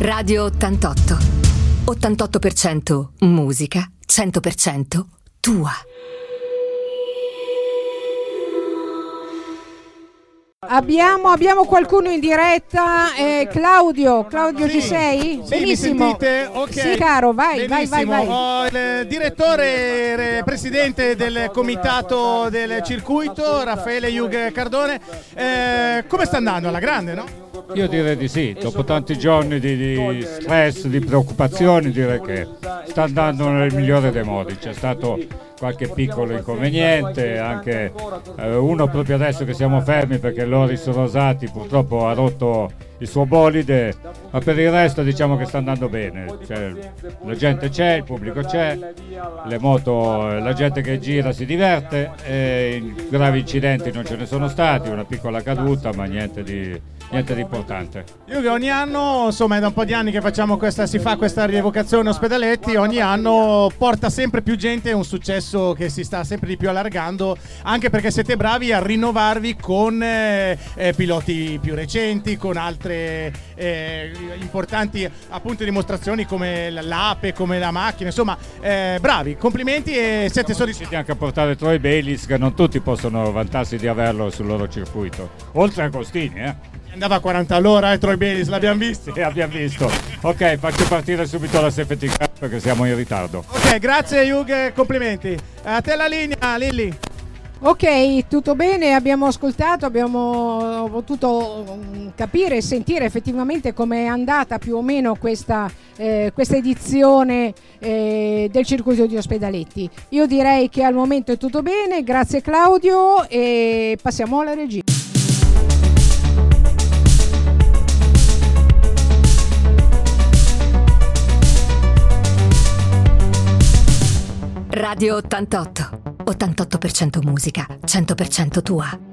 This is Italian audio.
Radio 88. 88% musica, 100% tua. Abbiamo, abbiamo qualcuno in diretta, eh, Claudio, Claudio Sì. ci sei? Sì, mi Benissimo. sentite? Ok. Sì caro, vai, vai, vai, Benissimo. vai. Ho il direttore, eh, presidente del comitato del circuito, Raffaele Jug Cardone. Eh, come sta andando? Alla grande, no? Io direi di sì, dopo tanti giorni di, di stress, di preoccupazioni, direi che sta andando nel migliore dei modi. C'è stato qualche piccolo inconveniente, anche eh, uno proprio adesso che siamo fermi perché Loris Rosati purtroppo ha rotto il suo bolide, ma per il resto diciamo che sta andando bene. Cioè, la gente c'è, il pubblico c'è, le moto, la gente che gira si diverte, gravi incidenti non ce ne sono stati, una piccola caduta, ma niente di, niente di importante. Jug, ogni anno, insomma è da un po' di anni che questa, si fa questa rievocazione ospedaletti, ogni anno porta sempre più gente, è un successo che si sta sempre di più allargando, anche perché siete bravi a rinnovarvi con eh, eh, piloti più recenti, con altre eh, importanti appunto dimostrazioni come l'APE, come la macchina, insomma eh, bravi, complimenti e siete soddisfatti. Anche a portare Troy Bayliss che non tutti possono vantarsi di averlo sul loro circuito, oltre a Agostini, eh. Andava a 40 all'ora e Troy Bayliss l'abbiamo visto. Sì, abbiamo visto. Ok, faccio partire subito la safety car perché siamo in ritardo. Ok, grazie Jug, complimenti. A te la linea, Lilli. Ok, tutto bene, abbiamo ascoltato, abbiamo potuto mm, capire e sentire effettivamente com'è andata più o meno questa, eh, questa edizione eh, del circuito di Ospedaletti. Io direi che al momento è tutto bene, grazie Claudio e passiamo alla regia. Radio 88. 88% musica, 100% tua.